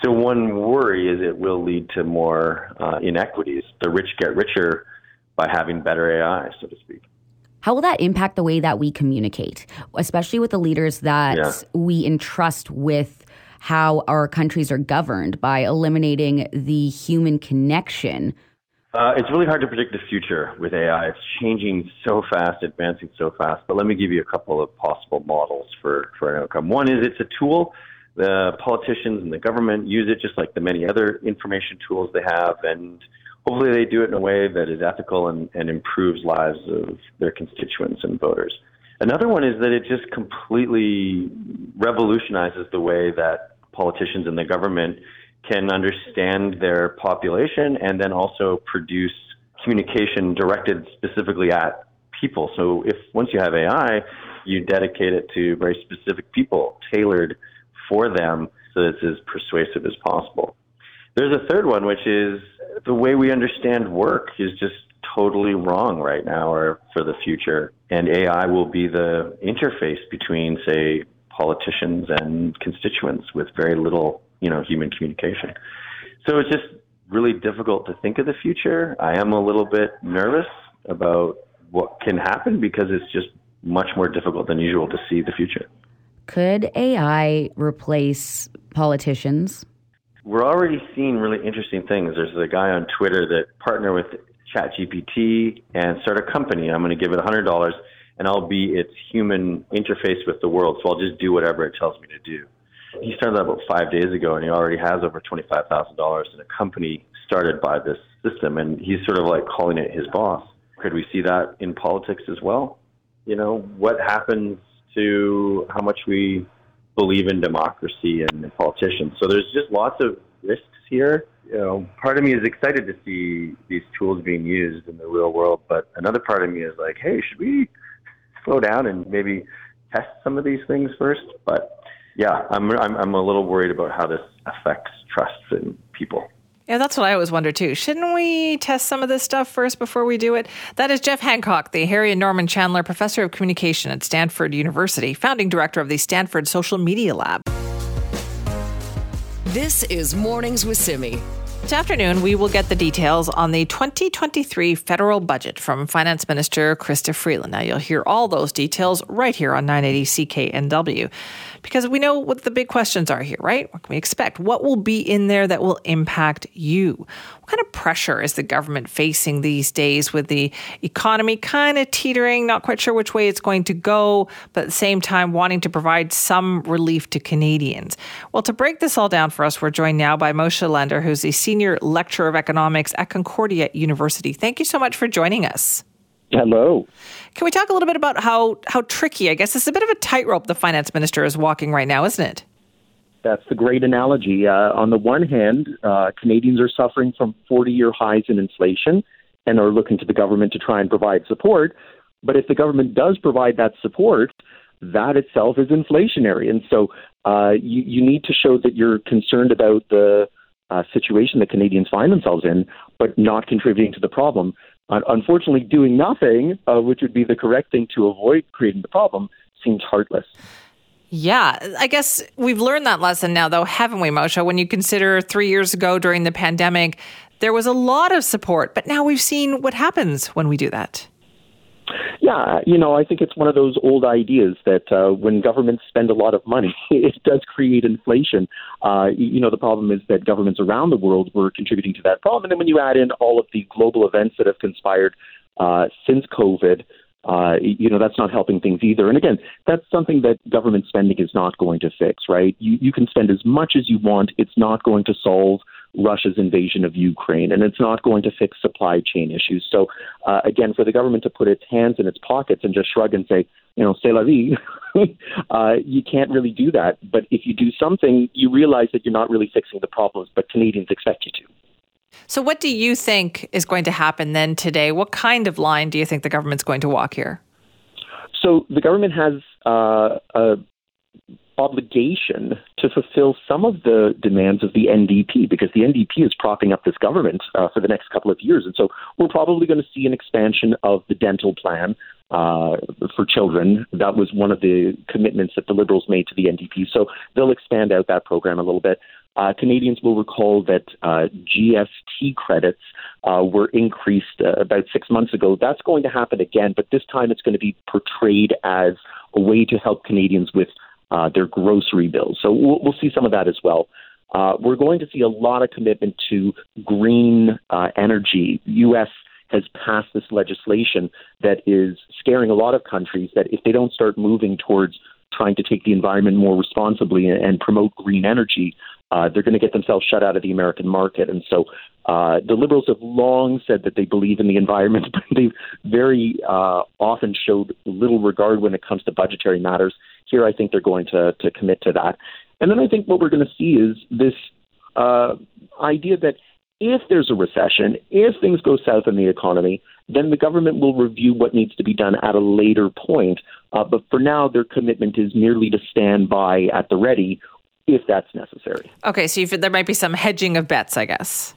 So one worry is it will lead to more uh, inequities. The rich get richer by having better AI, so to speak. How will that impact the way that we communicate, especially with the leaders that yeah. we entrust with how our countries are governed by eliminating the human connection? Uh, it's really hard to predict the future with AI. It's changing so fast, advancing so fast. But let me give you a couple of possible models for, for an outcome. One is it's a tool the politicians and the government use it just like the many other information tools they have, and hopefully they do it in a way that is ethical and, and improves lives of their constituents and voters. Another one is that it just completely revolutionizes the way that politicians and the government can understand their population and then also produce communication directed specifically at people. So if once you have AI, you dedicate it to very specific people, tailored for them so it's as persuasive as possible. There's a third one, which is the way we understand work is just totally wrong right now or for the future. And AI will be the interface between, say, politicians and constituents with very little, you know, human communication. So it's just really difficult to think of the future. I am a little bit nervous about what can happen because it's just much more difficult than usual to see the future. Could AI replace politicians? We're already seeing really interesting things. There's a guy on Twitter that partnered with ChatGPT and start a company. I'm going to give it $100 and I'll be its human interface with the world. So I'll just do whatever it tells me to do. He started that about five days ago and he already has over $25,000 in a company started by this system. And he's sort of like calling it his boss. Could we see that in politics as well? You know, what happens to how much we believe in democracy and politicians. So there's just lots of risks here. You know, part of me is excited to see these tools being used in the real world, but another part of me is like, hey, should we slow down and maybe test some of these things first? But yeah, I'm I'm, I'm a little worried about how this affects trust in people. Yeah, that's what I always wonder too. Shouldn't we test some of this stuff first before we do it? That is Jeff Hancock, the Harry and Norman Chandler Professor of Communication at Stanford University, founding director of the Stanford Social Media Lab. This is Mornings with Simi. This afternoon, we will get the details on the 2023 federal budget from Finance Minister Chrystia Freeland. Now, you'll hear all those details right here on 980 CKNW because we know what the big questions are here, right? What can we expect? What will be in there that will impact you? What kind of pressure is the government facing these days with the economy kind of teetering, not quite sure which way it's going to go, but at the same time wanting to provide some relief to Canadians? Well, to break this all down for us, we're joined now by Moshe Lander, who's a Senior Lecturer of Economics at Concordia University. Thank you so much for joining us. Hello. Can we talk a little bit about how how tricky? I guess it's a bit of a tightrope the finance minister is walking right now, isn't it? That's the great analogy. Uh, on the one hand, uh, Canadians are suffering from 40-year highs in inflation and are looking to the government to try and provide support. But if the government does provide that support, that itself is inflationary, and so uh, you, you need to show that you're concerned about the uh, situation that Canadians find themselves in, but not contributing to the problem. Unfortunately, doing nothing, uh, which would be the correct thing to avoid creating the problem, seems heartless. Yeah, I guess we've learned that lesson now, though, haven't we, Moshe? When you consider three years ago during the pandemic, there was a lot of support, but now we've seen what happens when we do that. Yeah, you know, I think it's one of those old ideas that uh, when governments spend a lot of money, [laughs] it does create inflation. Uh, you know, the problem is that governments around the world were contributing to that problem. And then when you add in all of the global events that have conspired uh, since COVID, uh, you know, that's not helping things either. And again, that's something that government spending is not going to fix, right? You, you can spend as much as you want. It's not going to solve Russia's invasion of Ukraine, and it's not going to fix supply chain issues. So, uh, again, for the government to put its hands in its pockets and just shrug and say, you know, c'est la vie, [laughs] uh, you can't really do that. But if you do something, you realize that you're not really fixing the problems, but Canadians expect you to. So, what do you think is going to happen then today? What kind of line do you think the government's going to walk here? So, the government has uh, a obligation to fulfill some of the demands of the NDP because the NDP is propping up this government uh, for the next couple of years. And so we're probably going to see an expansion of the dental plan uh, for children. That was one of the commitments that the Liberals made to the NDP. So they'll expand out that program a little bit. Uh, Canadians will recall that uh, GST credits uh, were increased uh, about six months ago. That's going to happen again, but this time it's going to be portrayed as a way to help Canadians with uh, their grocery bills. So we'll, we'll, see some of that as well. Uh, we're going to see a lot of commitment to green uh, energy. U.S. has passed this legislation that is scaring a lot of countries that if they don't start moving towards trying to take the environment more responsibly and, and promote green energy, uh, they're going to get themselves shut out of the American market. And so uh, the Liberals have long said that they believe in the environment, [laughs] but they've very uh, often showed little regard when it comes to budgetary matters. Here, I think they're going to, to commit to that. And then I think what we're going to see is this uh, idea that if there's a recession, if things go south in the economy, then the government will review what needs to be done at a later point. Uh, but for now, their commitment is merely to stand by at the ready if that's necessary. Okay, so there might be some hedging of bets, I guess.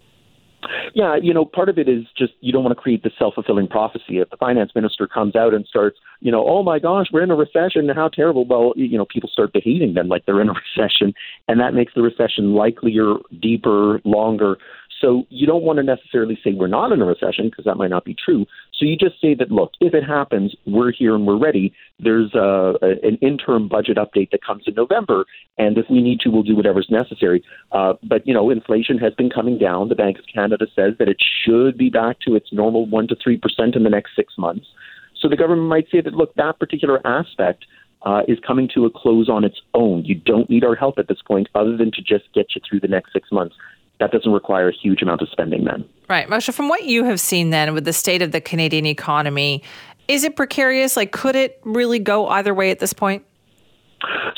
Yeah, you know, part of it is just you don't want to create the self fulfilling prophecy. If the finance minister comes out and starts, you know, oh my gosh, we're in a recession, how terrible. Well, you know, people start behaving then like they're in a [laughs] recession, and that makes the recession likelier, deeper, longer. So you don't want to necessarily say we're not in a recession because that might not be true. So you just say that, look, if it happens, we're here and we're ready. There's a, a, an interim budget update that comes in November, and if we need to, we'll do whatever's necessary. Uh, but, you know, inflation has been coming down. The Bank of Canada says that it should be back to its normal 1% to 3% in the next six months. So the government might say that, look, that particular aspect uh, is coming to a close on its own. You don't need our help at this point other than to just get you through the next six months that doesn't require a huge amount of spending then. Right. Moshe, from what you have seen then with the state of the Canadian economy, is it precarious? Like, could it really go either way at this point?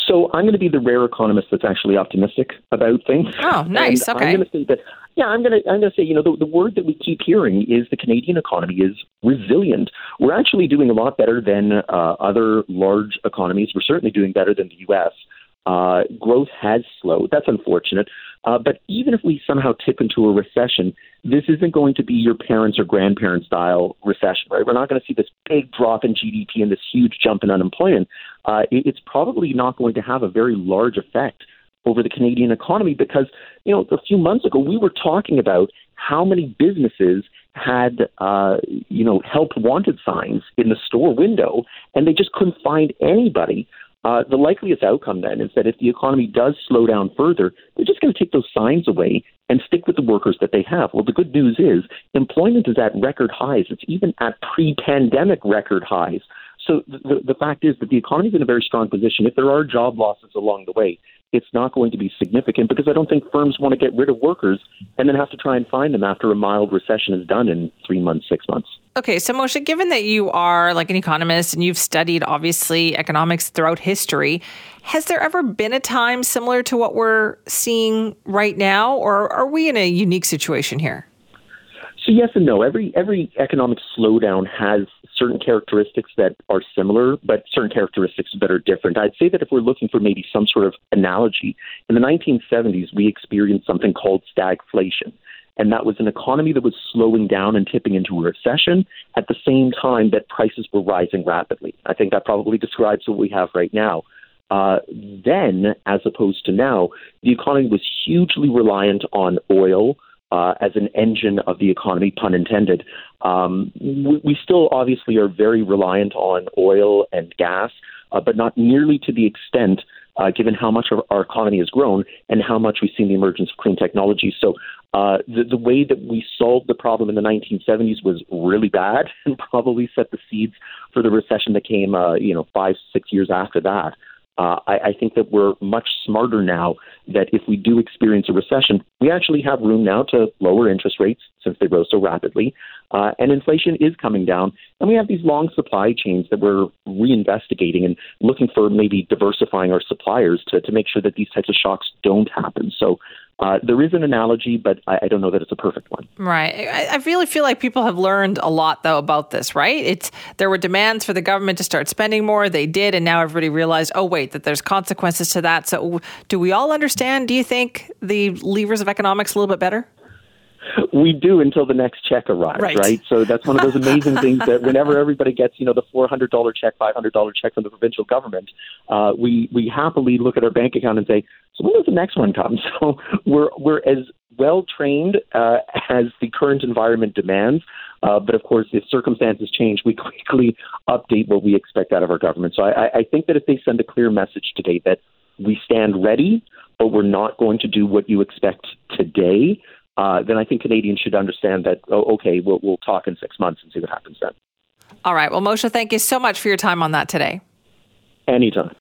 So I'm going to be the rare economist that's actually optimistic about things. Oh, nice. And okay. I'm going to say that. Yeah, I'm going to. I'm going to say. You know, the, the word that we keep hearing is the Canadian economy is resilient. We're actually doing a lot better than uh, other large economies. We're certainly doing better than the U.S. Uh, growth has slowed. That's unfortunate. Uh, but even if we somehow tip into a recession, this isn't going to be your parents' or grandparents' style recession, right? We're not going to see this big drop in GDP and this huge jump in unemployment. Uh, it's probably not going to have a very large effect over the Canadian economy because, you know, a few months ago we were talking about how many businesses had, uh, you know, help wanted signs in the store window, and they just couldn't find anybody uh, the likeliest outcome then is that if the economy does slow down further, they're just going to take those signs away and stick with the workers that they have. Well, the good news is employment is at record highs. It's even at pre pandemic record highs. So the, the fact is that the economy is in a very strong position. If there are job losses along the way, it's not going to be significant because I don't think firms want to get rid of workers and then have to try and find them after a mild recession is done in three months, six months. Okay, so Moshe, given that you are like an economist and you've studied obviously economics throughout history, has there ever been a time similar to what we're seeing right now, or are we in a unique situation here? Yes and no. Every every economic slowdown has certain characteristics that are similar, but certain characteristics that are different. I'd say that if we're looking for maybe some sort of analogy, in the 1970s we experienced something called stagflation. And that was an economy that was slowing down and tipping into a recession at the same time that prices were rising rapidly. I think that probably describes what we have right now. Uh, then, as opposed to now, the economy was hugely reliant on oil, uh, as an engine of the economy, pun intended. Um, we, we, still obviously are very reliant on oil and gas, uh, but not nearly to the extent. Uh, given how much our, our economy has grown and how much we've seen the emergence of clean technology. So, uh, the, the way that we solved the problem in the 1970s was really bad [laughs] and probably set the seeds for the recession that came, uh, you know, five, six years after that. Uh, I, I think that we're much smarter now that if we do experience a recession, we actually have room now to lower interest rates since they rose so rapidly. Uh, and inflation is coming down. And we have these long supply chains that we're reinvestigating and looking for maybe diversifying our suppliers to, to make sure that these types of shocks don't happen. So uh, there is an analogy, but I, I, don't know that it's a perfect one. Right. I, I, really feel like people have learned a lot though about this. Right. It's there were demands for the government to start spending more. They did, and now everybody realized, oh wait, that there's consequences to that. So, do we all understand? Do you think the levers of economics a little bit better? we do until the next check arrives, right? right? So that's one of those amazing [laughs] things that whenever everybody gets, you know, the four hundred dollar check, five hundred dollar check from the provincial government, uh, we we happily look at our bank account and say, so when does the next one come? [laughs] So we're we're as well trained uh, as the current environment demands. Uh, but of course, if circumstances change, we [laughs] quickly update what we expect out of our government. So I, I think that if they send a clear message today that we stand ready, but we're not going to do what you expect today, uh, then I think Canadians should understand that, oh, okay, we'll, we'll talk in six months and see what happens then. All right. Well, Moshe, thank you so much for your time on that today. Anytime.